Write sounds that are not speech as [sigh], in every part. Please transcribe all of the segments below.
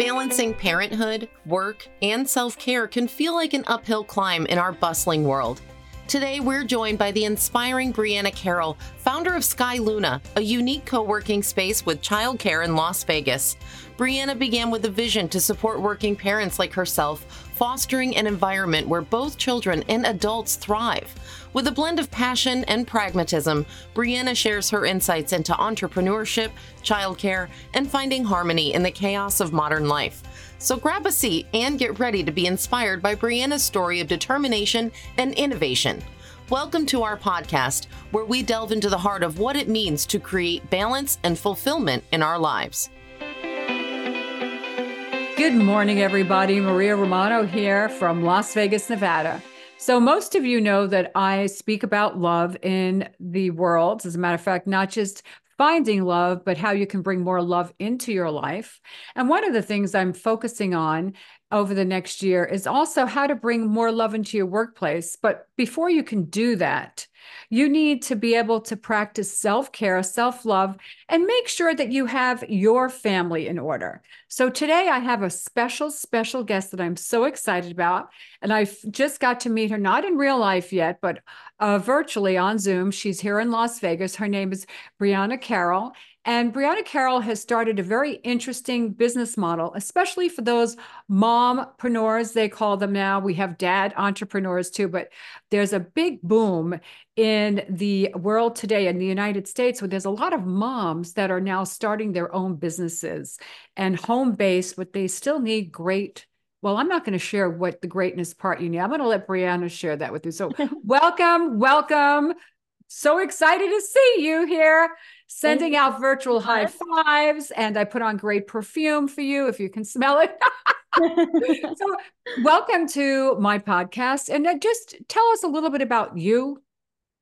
Balancing parenthood, work, and self care can feel like an uphill climb in our bustling world. Today, we're joined by the inspiring Briana Carroll, founder of Sky Luna, a unique co working space with childcare in Las Vegas. Briana began with a vision to support working parents like herself, fostering an environment where both children and adults thrive. With a blend of passion and pragmatism, Briana shares her insights into entrepreneurship, childcare, and finding harmony in the chaos of modern life. So grab a seat and get ready to be inspired by Briana's story of determination and innovation. Welcome to our podcast, where we delve into the heart of what it means to create balance and fulfillment in our lives. Good morning, everybody. Maria Romano here from Las Vegas, Nevada. So, most of you know that I speak about love in the world. As a matter of fact, not just finding love, but how you can bring more love into your life. And one of the things I'm focusing on over the next year is also how to bring more love into your workplace. But before you can do that, you need to be able to practice self care, self love, and make sure that you have your family in order. So, today I have a special, special guest that I'm so excited about. And I just got to meet her, not in real life yet, but uh, virtually on Zoom. She's here in Las Vegas. Her name is Briana Carroll. And Briana Carroll has started a very interesting business model, especially for those mompreneurs, they call them now. We have dad entrepreneurs too, but there's a big boom in the world today in the United States where there's a lot of moms that are now starting their own businesses and home based, but they still need great well, I'm not going to share what the greatness part you need. I'm going to let Briana share that with you. So, [laughs] welcome, welcome. So excited to see you here sending out virtual high fives and I put on great perfume for you if you can smell it. [laughs] [laughs] so, welcome to my podcast and uh, just tell us a little bit about you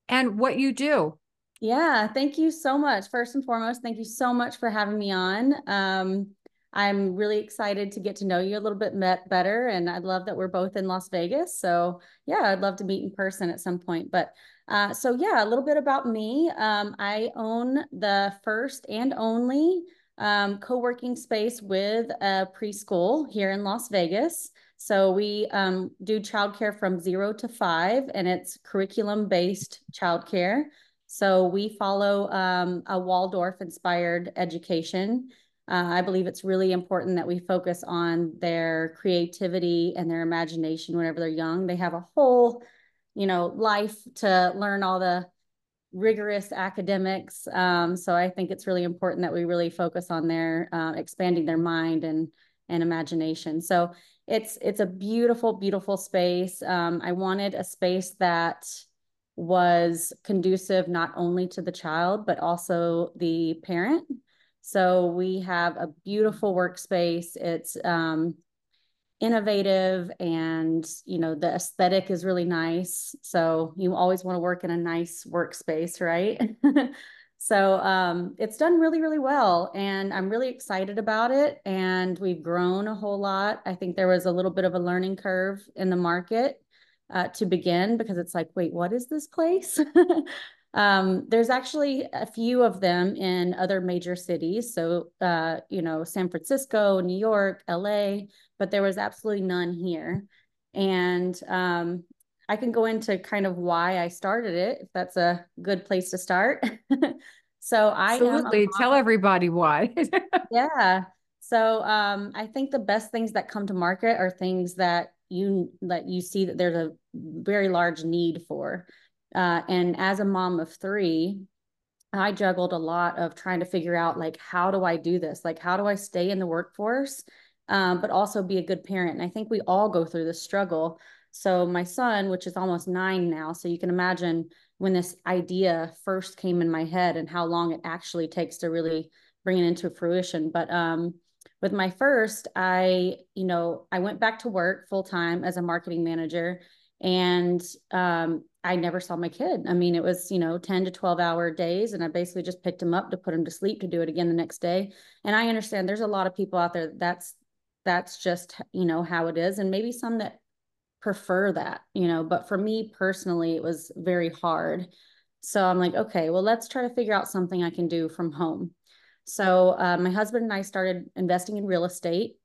and what you do. Yeah, thank you so much. First and foremost, thank you so much for having me on. Um, I'm really excited to get to know you a little bit better, and I love that we're both in Las Vegas. So, yeah, I'd love to meet in person at some point. But uh, so yeah, a little bit about me. Um, I own the first and only um, co-working space with a preschool here in Las Vegas. So we um, do childcare from zero to five, and it's curriculum-based childcare. So we follow um, a Waldorf-inspired education. Uh, I believe it's really important that we focus on their creativity and their imagination whenever they're young. They have a whole you know, life to learn all the rigorous academics. Um, so I think it's really important that we really focus on their uh, expanding their mind and and imagination. So it's it's a beautiful, beautiful space. Um, I wanted a space that was conducive not only to the child but also the parent. So we have a beautiful workspace. It's um, innovative and you know the aesthetic is really nice. So you always want to work in a nice workspace right? [laughs] So um, it's done really really well and i'm really excited about it and we've grown a whole lot. I think there was a little bit of a learning curve in the market uh, to begin because it's like wait what is this place [laughs] Um, there's actually a few of them in other major cities. So, uh, you know, San Francisco, New York, LA, but there was absolutely none here. And um, I can go into kind of why I started it, if that's a good place to start. [laughs] so I absolutely tell everybody why. [laughs] yeah. So um, I think the best things that come to market are things that you that you see that there's a very large need for. Uh, and as a mom of three, I juggled a lot of trying to figure out like how do I do this? Like how do I stay in the workforce, um, but also be a good parent? And I think we all go through this struggle. So my son, which is almost nine now, so you can imagine when this idea first came in my head and how long it actually takes to really bring it into fruition. But um, with my first, I, you know, I went back to work full time as a marketing manager and um, I never saw my kid. I mean, it was, you know, 10 to 12 hour days. And I basically just picked him up to put him to sleep to do it again the next day. And I understand there's a lot of people out there that's, that's just, you know, how it is. And maybe some that prefer that, you know, but for me personally, it was very hard. So I'm like, okay, well, let's try to figure out something I can do from home. So uh, my husband and I started investing in real estate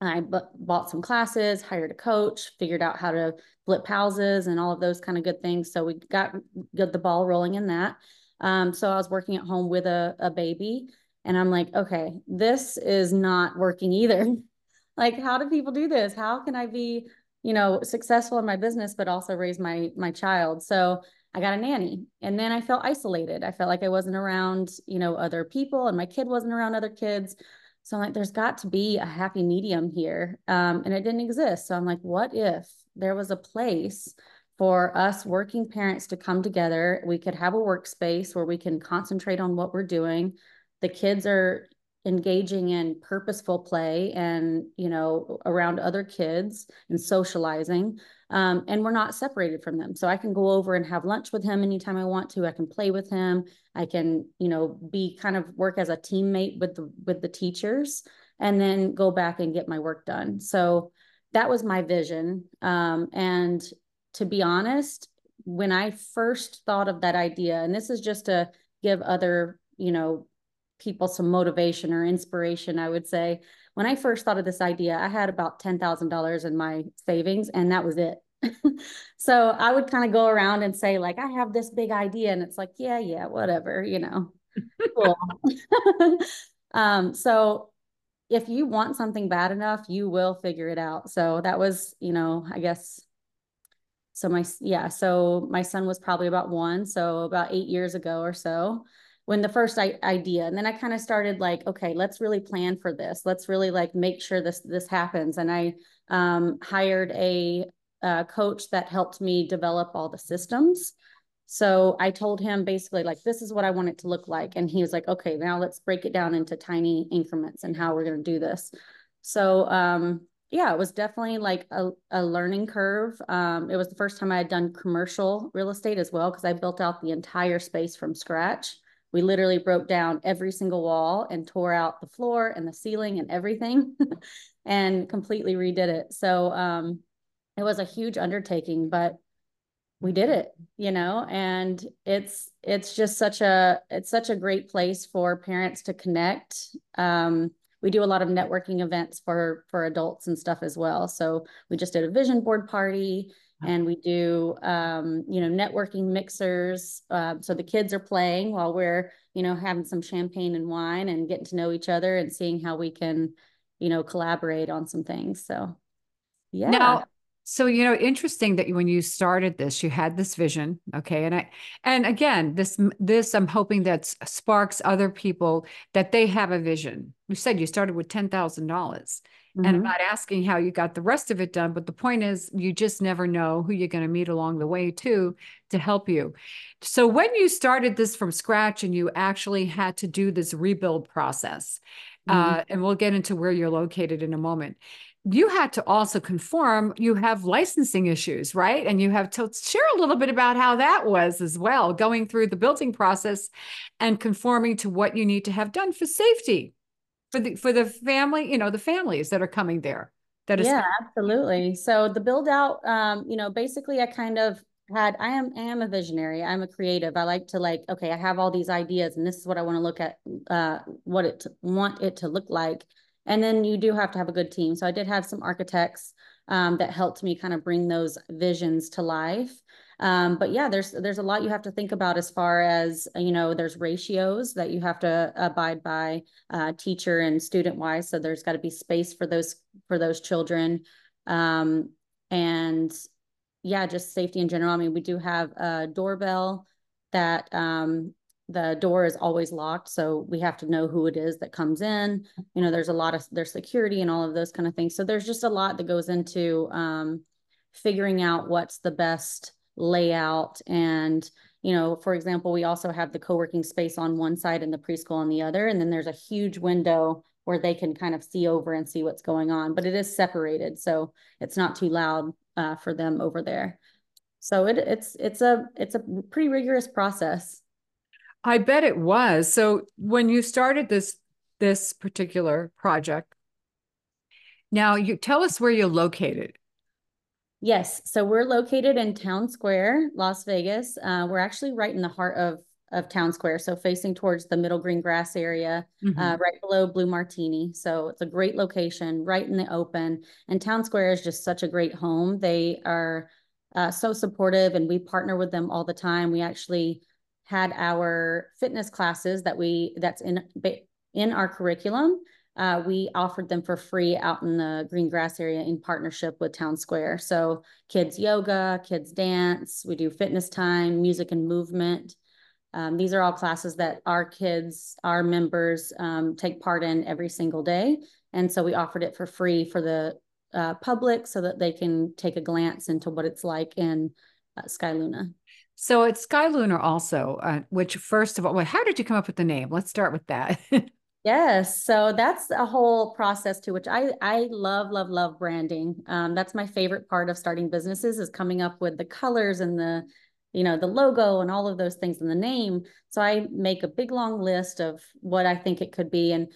I bought some classes, hired a coach, figured out how to flip houses and all of those kind of good things. So we got, got the ball rolling in that. Um, so I was working at home with a, a baby and I'm like, okay, this is not working either. [laughs] like, how do people do this? How can I be, you know, successful in my business, but also raise my, my child? So I got a nanny and then I felt isolated. I felt like I wasn't around, you know, other people and my kid wasn't around other kids. So I'm like, there's got to be a happy medium here. Um, and it didn't exist. So I'm like, what if there was a place for us working parents to come together? We could have a workspace where we can concentrate on what we're doing. The kids are engaging in purposeful play and you know around other kids and socializing um, and we're not separated from them. So i can go over and have lunch with him anytime i want to. I can play with him. I can you know be kind of work as a teammate with the with the teachers and then go back and get my work done. So that was my vision um, and to be honest when i first thought of that idea and this is just to give other you know people some motivation or inspiration, I would say. When I first thought of this idea, I had about $10,000 in my savings and that was it. [laughs] so I would kind of go around and say, like, I have this big idea. And it's like, yeah, yeah, whatever, you know. cool. [laughs] um, so if you want something bad enough, you will figure it out. So that was, you know, I guess so my yeah so my son was probably about one so about eight years ago or so when the first idea and then i kind of started like okay let's really plan for this. Let's really like make sure this this happens. And i um, hired a, a coach that helped me develop all the systems. So i told him basically like this is what i want it to look like. And he was like okay now let's break it down into tiny increments and how we're going to do this. So um, yeah it was definitely like a, a learning curve. Um, it was the first time i had done commercial real estate as well because i built out the entire space from scratch we literally broke down every single wall and tore out the floor and the ceiling and everything [laughs] and completely redid it. So um, it was a huge undertaking, but we did it, you know, and it's it's just such a it's such a great place for parents to connect. Um, we do a lot of networking events for for adults and stuff as well. So we just did a vision board party and we do um, you know networking mixers uh, so the kids are playing while we're you know having some champagne and wine and getting to know each other and seeing how we can you know collaborate on some things so yeah. Now so you know interesting that when you started this you had this vision okay and i and again this this i'm hoping that sparks other people that they have a vision you said you started with $10000 Mm-hmm. And I'm mm-hmm. not asking how you got the rest of it done, but the point is you just never know who you're going to meet along the way too to help you. So when you started this from scratch and you actually had to do this rebuild process, mm-hmm. uh, and we'll get into where you're located in a moment. You had to also conform. You have licensing issues, right? And you have to share a little bit about how that was as well, going through the building process and conforming to what you need to have done for safety for the for the family, you know, the families that are coming there. That is yeah, absolutely. So the build out, um, you know, basically I kind of had I am I am a visionary. I'm a creative. I like to like, okay, I have all these ideas and this is what I want to look at uh what it want it to look like. And then you do have to have a good team. So I did have some architects um, that helped me kind of bring those visions to life. Um, but yeah, there's there's a lot you have to think about as far as you know. There's ratios that you have to abide by, uh, teacher and student wise. So there's got to be space for those for those children, um, and yeah, just safety in general. I mean, we do have a doorbell that um, the door is always locked so we have to know who it is that comes in. You know there's a lot of there's security and all of those kind of things. So there's just a lot that goes into um, figuring out what's the best layout. And you know for example we also have the co-working space on one side and the preschool on the other. And then there's a huge window where they can kind of see over and see what's going on but it is separated so it's not too loud uh, for them over there. So it, it's it's a it's a pretty rigorous process i bet it was so when you started this this particular project now you tell us where you're located Yes. So we're located in Town Square, Las Vegas. Uh, we're actually right in the heart of of town square. So facing towards the middle green grass area, mm-hmm. uh, right below Blue Martini. So it's a great location, right in the open. And town square is just such a great home. They are uh, so supportive, and we partner with them all the time. We actually had our fitness classes that we that's in in our curriculum. Uh, we offered them for free out in the green grass area in partnership with Town Square. So kids yoga, kids dance, we do fitness time, music and movement. Um, these are all classes that our kids, our members um, take part in every single day. And so we offered it for free for the uh, public so that they can take a glance into what it's like in uh, Sky Luna. So it's Sky Luna also, uh, which first of all, how did you come up with the name? Let's start with that. [laughs] yes, so that's a whole process too, which I I love, love, love branding. Um, that's my favorite part of starting businesses is coming up with the colors and the you know the logo and all of those things in the name. So I make a big long list of what I think it could be, and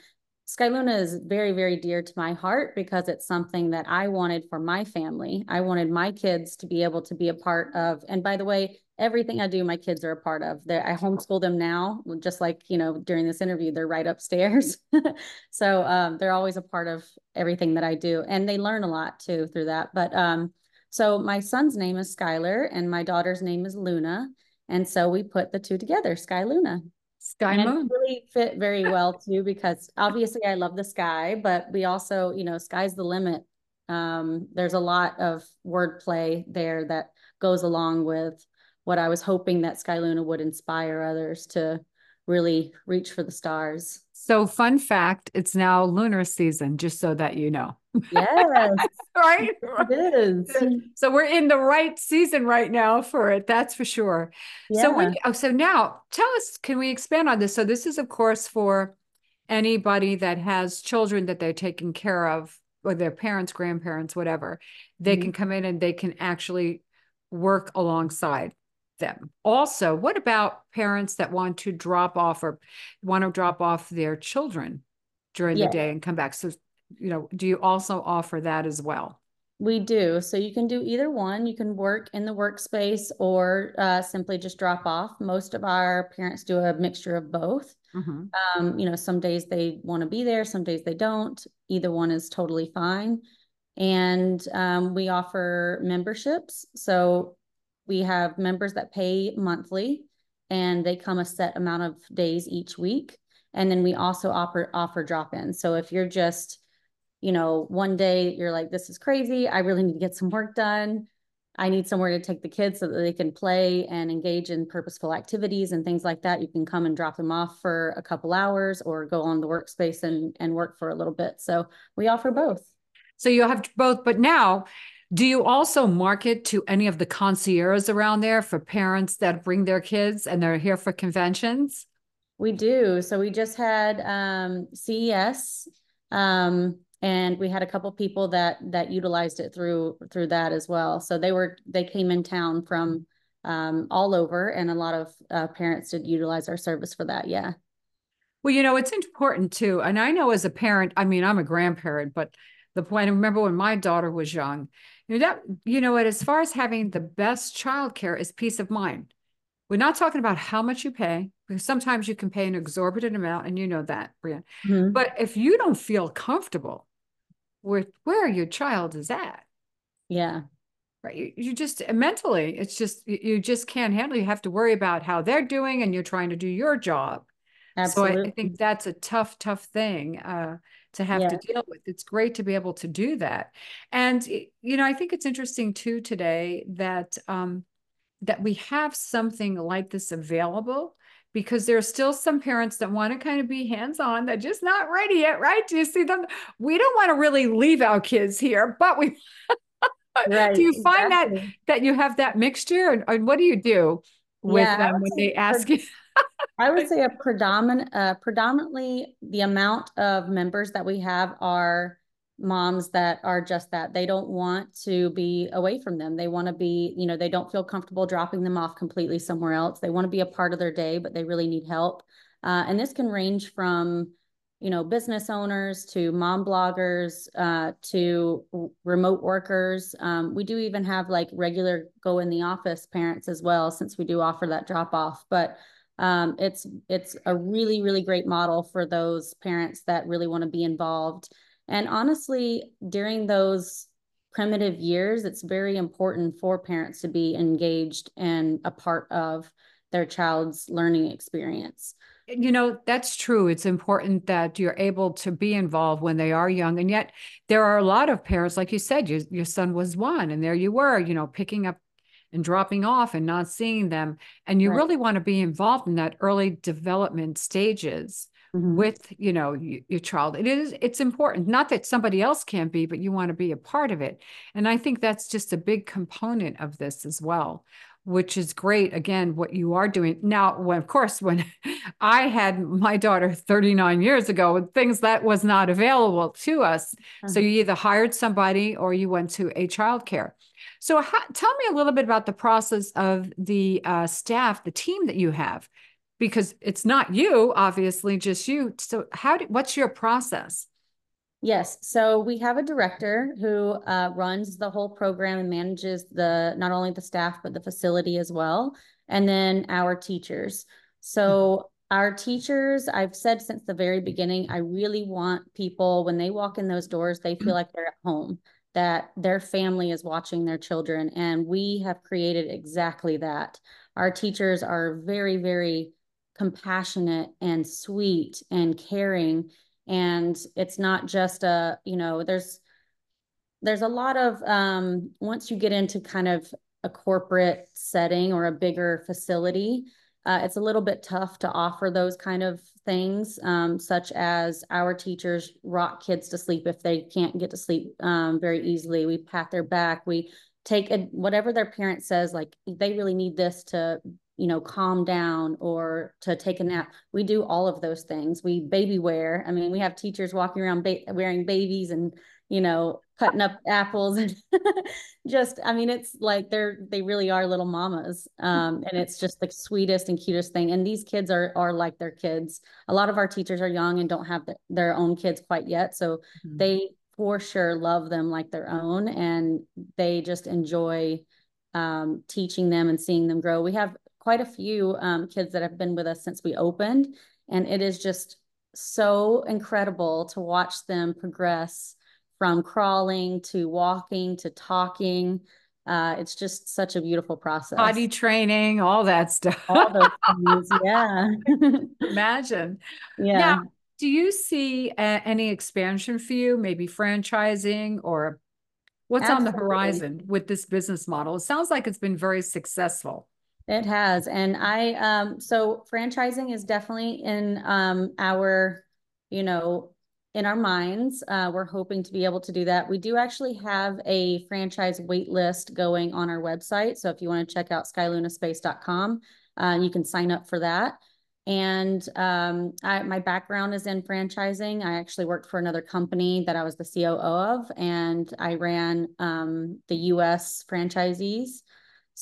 Sky Luna is very, very dear to my heart because it's something that I wanted for my family. I wanted my kids to be able to be a part of. And by the way, everything I do, my kids are a part of. They're, I homeschool them now, just like, you know, during this interview, they're right upstairs. [laughs] so um, they're always a part of everything that I do. And they learn a lot too through that. But um, so my son's name is Skylar and my daughter's name is Luna. And so we put the two together, Sky Luna. Sky and Moon. really fit very [laughs] well too, because obviously I love the sky, but we also, you know, sky's the limit. Um, there's a lot of wordplay there that goes along with what I was hoping that Sky Luna would inspire others to really reach for the stars. So, fun fact it's now lunar season, just so that you know. Yes. [laughs] right? It is. So, we're in the right season right now for it. That's for sure. Yeah. So, when, oh, so now tell us, can we expand on this? So, this is, of course, for anybody that has children that they're taking care of, or their parents, grandparents, whatever. They mm-hmm. can come in and they can actually work alongside them. Also, what about parents that want to drop off or want to drop off their children during yeah. the day and come back? So, you know, do you also offer that as well? We do. So you can do either one. You can work in the workspace or uh, simply just drop off. Most of our parents do a mixture of both. Mm-hmm. Um, you know, some days they want to be there, some days they don't. Either one is totally fine. And um, we offer memberships. So we have members that pay monthly and they come a set amount of days each week. And then we also offer offer drop-ins. So if you're just, you know, one day you're like, this is crazy. I really need to get some work done. I need somewhere to take the kids so that they can play and engage in purposeful activities and things like that. You can come and drop them off for a couple hours or go on the workspace and, and work for a little bit. So we offer both. So you have both, but now do you also market to any of the concierges around there for parents that bring their kids and they're here for conventions? We do. So we just had um, CES, um, and we had a couple people that that utilized it through through that as well. So they were they came in town from um, all over, and a lot of uh, parents did utilize our service for that. Yeah. Well, you know, it's important too. And I know as a parent, I mean, I'm a grandparent, but the point, I remember when my daughter was young, you know, that, you know what, as far as having the best childcare is peace of mind. We're not talking about how much you pay, because sometimes you can pay an exorbitant amount, and you know that, Brian. Mm-hmm. But if you don't feel comfortable with where your child is at, yeah, right, you, you just mentally, it's just you just can't handle. You have to worry about how they're doing, and you're trying to do your job. Absolutely. So I, I think that's a tough, tough thing. Uh, to have yeah. to deal with. It's great to be able to do that. And you know, I think it's interesting too today that um, that we have something like this available because there are still some parents that want to kind of be hands-on they're just not ready yet right do you see them we don't want to really leave our kids here but we [laughs] right, do you find exactly. that that you have that mixture and, and what do you do with yeah, them when they ask you [laughs] I would say a predominant, uh, predominantly the amount of members that we have are moms that are just that. They don't want to be away from them. They want to be, you know, they don't feel comfortable dropping them off completely somewhere else. They want to be a part of their day, but they really need help. Uh, and this can range from, you know, business owners to mom bloggers uh, to remote workers. Um, we do even have like regular go in the office parents as well, since we do offer that drop off. But um, it's it's a really really great model for those parents that really want to be involved and honestly during those primitive years it's very important for parents to be engaged and a part of their child's learning experience you know that's true it's important that you're able to be involved when they are young and yet there are a lot of parents like you said your, your son was one and there you were you know picking up and dropping off and not seeing them. And you right. really want to be involved in that early development stages mm-hmm. with, you know, you, your child. It is, it's important. Not that somebody else can't be, but you want to be a part of it. And I think that's just a big component of this as well which is great again what you are doing now when of course [laughs] when i had my daughter 39 years ago things that was not available to us mm-hmm. so you either hired somebody or you went to a child care so, how, tell me a little bit about the process of the uh, staff, the team that you have, because it's not you, obviously, just you. So, how do, what's your process? Yes, so we have a director who uh, runs the whole program and manages the not only the staff but the facility as well, and then our teachers. So our teachers, I've said since the very beginning, I really want people when they walk in those doors, they feel like they're at home that their family is watching their children. And we have created exactly that. Our teachers are very, very compassionate and sweet and caring. And it's not just a, you know, there's, there's a lot of, um, once you get into kind of a corporate setting or a bigger facility, uh, it's a little bit tough to offer those kind of things, um, such as our teachers rock kids to sleep if they can't get to sleep um, very easily. We pat their back. We take a, whatever their parent says, like they really need this to, you know, calm down or to take a nap. We do all of those things. We baby wear. I mean, we have teachers walking around ba- wearing babies and you know, cutting up [laughs] apples and [laughs] just, I mean, it's like they're, they really are little mamas. Um, and it's just the sweetest and cutest thing. And these kids are, are like their kids. A lot of our teachers are young and don't have the, their own kids quite yet. So mm-hmm. they for sure love them like their own and they just enjoy um, teaching them and seeing them grow. We have quite a few um, kids that have been with us since we opened and it is just so incredible to watch them progress from crawling to walking to talking. Uh, it's just such a beautiful process. Body training, all that stuff. All those [laughs] things, yeah. Imagine. Yeah. Now, do you see uh, any expansion for you, maybe franchising or what's Absolutely. on the horizon with this business model? It sounds like it's been very successful. It has. And I, um, so franchising is definitely in um, our, you know, in our minds. Uh, we're hoping to be able to do that. We do actually have a franchise wait list going on our website. So if you want to check out skylunaspace.com, uh, you can sign up for that. And um, I, my background is in franchising. I actually worked for another company that I was the COO of, and I ran um, the US franchisees.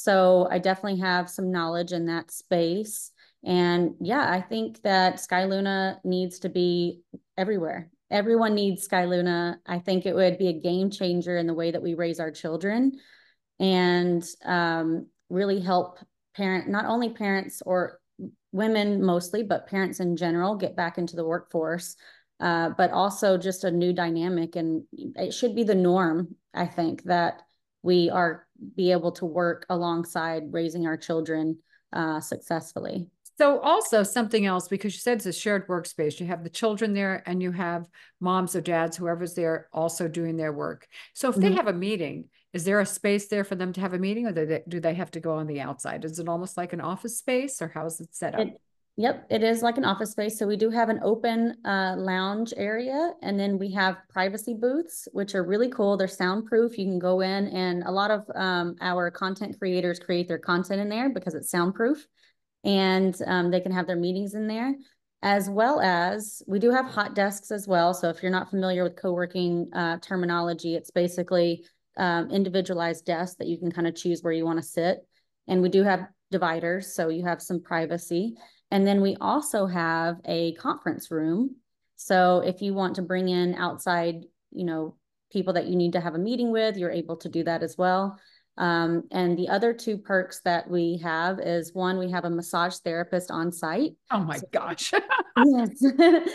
So I definitely have some knowledge in that space. And yeah, I think that Sky Luna needs to be everywhere everyone needs Sky Luna. I think it would be a game changer in the way that we raise our children and um, really help parent, not only parents or women mostly, but parents in general get back into the workforce. Uh, but also just a new dynamic and it should be the norm i think that we are be able to work alongside raising our children uh, successfully so also something else, because you said it's a shared workspace, you have the children there and you have moms or dads, whoever's there also doing their work. So if mm-hmm. they have a meeting, is there a space there for them to have a meeting or do they, do they have to go on the outside? Is it almost like an office space or how is it set up? It, yep, it is like an office space. So we do have an open uh, lounge area and then we have privacy booths, which are really cool. They're soundproof. You can go in and a lot of um, our content creators create their content in there because it's soundproof and um, they can have their meetings in there as well as we do have hot desks as well. So if you're not familiar with co-working uh, terminology, it's basically um, individualized desks that you can kind of choose where you want to sit. And we do have dividers, so you have some privacy. And then we also have a conference room. So if you want to bring in outside, you know, people that you need to have a meeting with, you're able to do that as well. Um, and the other two perks that we have is one, we have a massage therapist on site. Oh my so, gosh. [laughs] yes.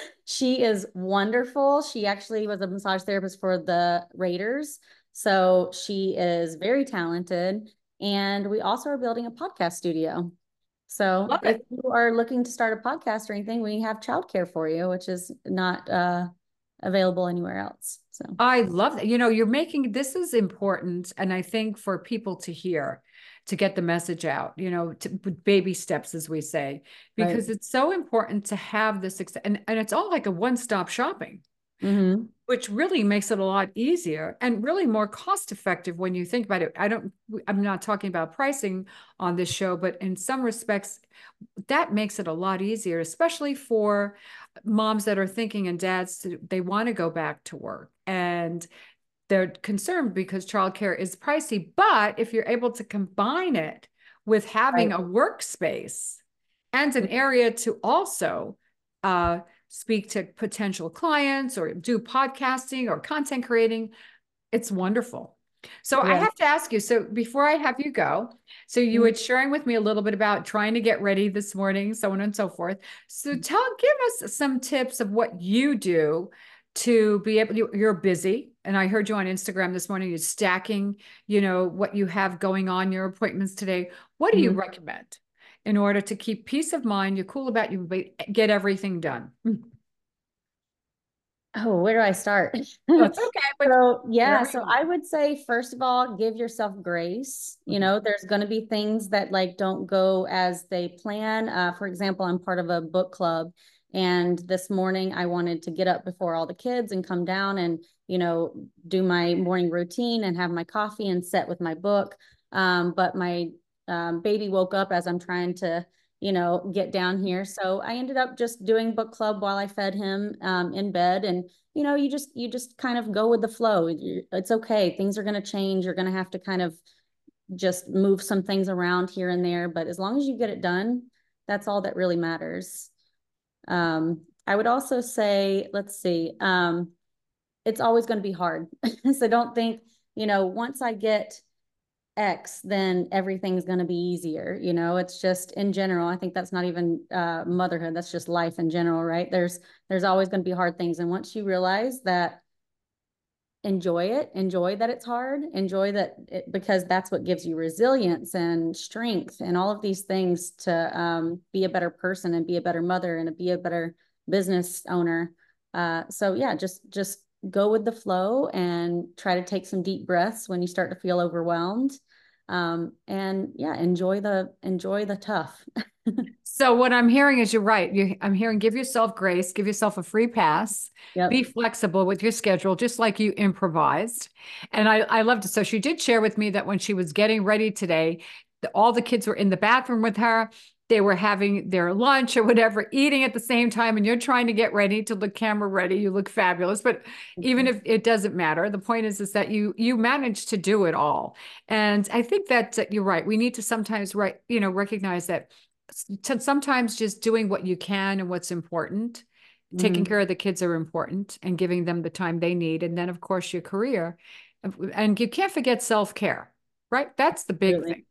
[laughs] she is wonderful. She actually was a massage therapist for the Raiders. So she is very talented. And we also are building a podcast studio. So Love if it. you are looking to start a podcast or anything, we have childcare for you, which is not uh, available anywhere else. So I love that. You know, you're making this is important. And I think for people to hear, to get the message out, you know, to baby steps, as we say, because right. it's so important to have this, and, and it's all like a one stop shopping. Mm-hmm. Which really makes it a lot easier and really more cost effective when you think about it. I don't, I'm not talking about pricing on this show, but in some respects, that makes it a lot easier, especially for moms that are thinking and dads, they want to go back to work and they're concerned because childcare is pricey. But if you're able to combine it with having right. a workspace and an area to also uh, speak to potential clients or do podcasting or content creating, it's wonderful. So yeah. I have to ask you. So before I have you go, so you mm-hmm. were sharing with me a little bit about trying to get ready this morning, so on and so forth. So mm-hmm. tell, give us some tips of what you do to be able. You're busy, and I heard you on Instagram this morning. You're stacking, you know, what you have going on, your appointments today. What do mm-hmm. you recommend in order to keep peace of mind? You're cool about you, get everything done. Oh, where do I start? That's [laughs] okay. so yeah, so I would say first of all, give yourself grace. You mm-hmm. know, there's going to be things that like don't go as they plan. Uh, for example, I'm part of a book club, and this morning I wanted to get up before all the kids and come down and you know do my morning routine and have my coffee and set with my book. Um, but my um, baby woke up as I'm trying to you know, get down here. So I ended up just doing book club while I fed him um, in bed. And, you know, you just, you just kind of go with the flow. It's okay. Things are going to change. You're going to have to kind of just move some things around here and there. But as long as you get it done, that's all that really matters. Um, I would also say, let's see, um, it's always going to be hard. [laughs] so don't think, you know, once I get X, then everything's going to be easier. You know, it's just in general. I think that's not even uh, motherhood. That's just life in general, right? There's there's always going to be hard things, and once you realize that, enjoy it. Enjoy that it's hard. Enjoy that it, because that's what gives you resilience and strength and all of these things to um, be a better person and be a better mother and be a better business owner. Uh, so yeah, just just go with the flow and try to take some deep breaths when you start to feel overwhelmed. Um, and yeah enjoy the enjoy the tough. [laughs] So what i'm hearing is you're right. You, i'm hearing give yourself grace give yourself a free pass yep. be flexible with your schedule just like you improvised. And i i loved it. So she did share with me that when she was getting ready today all the kids were in the bathroom with her they were having their lunch or whatever, eating at the same time, and you're trying to get ready to look camera ready. You look fabulous, but mm-hmm. even if it doesn't matter, the point is is that you you manage to do it all. And I think that uh, you're right. We need to sometimes right, you know, recognize that sometimes just doing what you can and what's important, mm-hmm. taking care of the kids are important, and giving them the time they need, and then of course your career, and you can't forget self care. Right, that's the big really? thing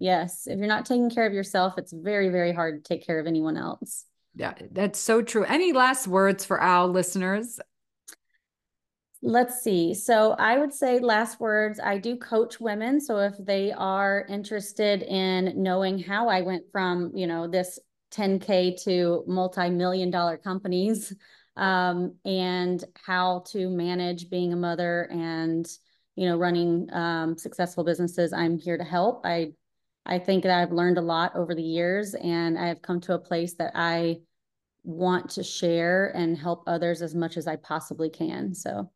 Yes. If you're not taking care of yourself, it's very, very hard to take care of anyone else. Yeah, that's so true. Any last words for our listeners? Let's see. So I would say last words. I do coach women. So if they are interested in knowing how I went from, you know, this 10K to multi-million dollar companies um, and how to manage being a mother and, you know, running um, successful businesses, I'm here to help. I I think that I've learned a lot over the years and I have come to a place that I want to share and help others as much as I possibly can. So,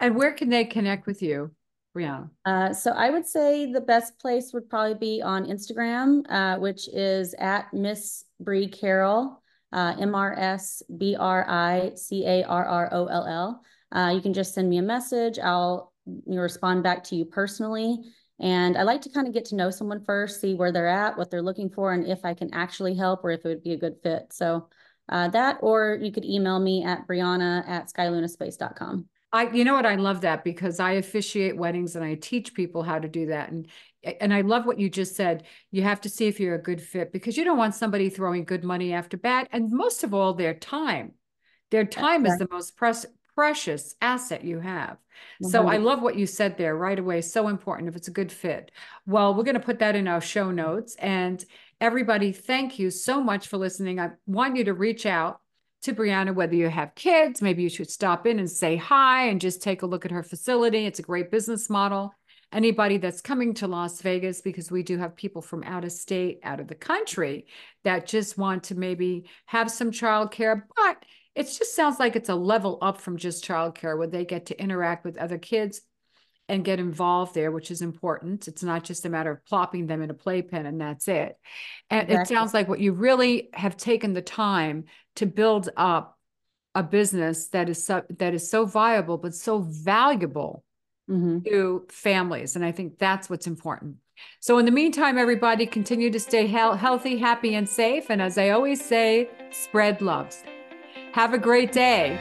and where can they connect with you, Briana? Uh, so, I would say the best place would probably be on Instagram, uh, which is at Miss Brie Carroll, uh, M R S B R I C A R R O L L. Uh, you can just send me a message. I'll respond back to you personally and I like to kind of get to know someone first, see where they're at, what they're looking for, and if I can actually help or if it would be a good fit. So uh, that, or you could email me at Briana at skylunaspace.com. I, you know what, I love that because I officiate weddings and I teach people how to do that. And and I love what you just said. You have to see if you're a good fit because you don't want somebody throwing good money after bad, and most of all, their time. Their time is the most precious precious asset you have. So I mm-hmm. love what you said there right away. So important if it's a good fit. Well, we're going to put that in our show notes. And everybody, thank you so much for listening. I want you to reach out to Briana, whether you have kids, maybe you should stop in and say hi and just take a look at her facility. It's a great business model. Anybody that's coming to Las Vegas, because we do have people from out of state, out of the country that just want to maybe have some childcare, but it just sounds like it's a level up from just childcare where they get to interact with other kids and get involved there, which is important. It's not just a matter of plopping them in a playpen and that's it. And exactly. it sounds like what you really have taken the time to build up a business that is so, that is so viable but so valuable mm-hmm. to families, and I think that's what's important. So, in the meantime, everybody continue to stay he- healthy, happy, and safe. And as I always say, spread love. Have a great day.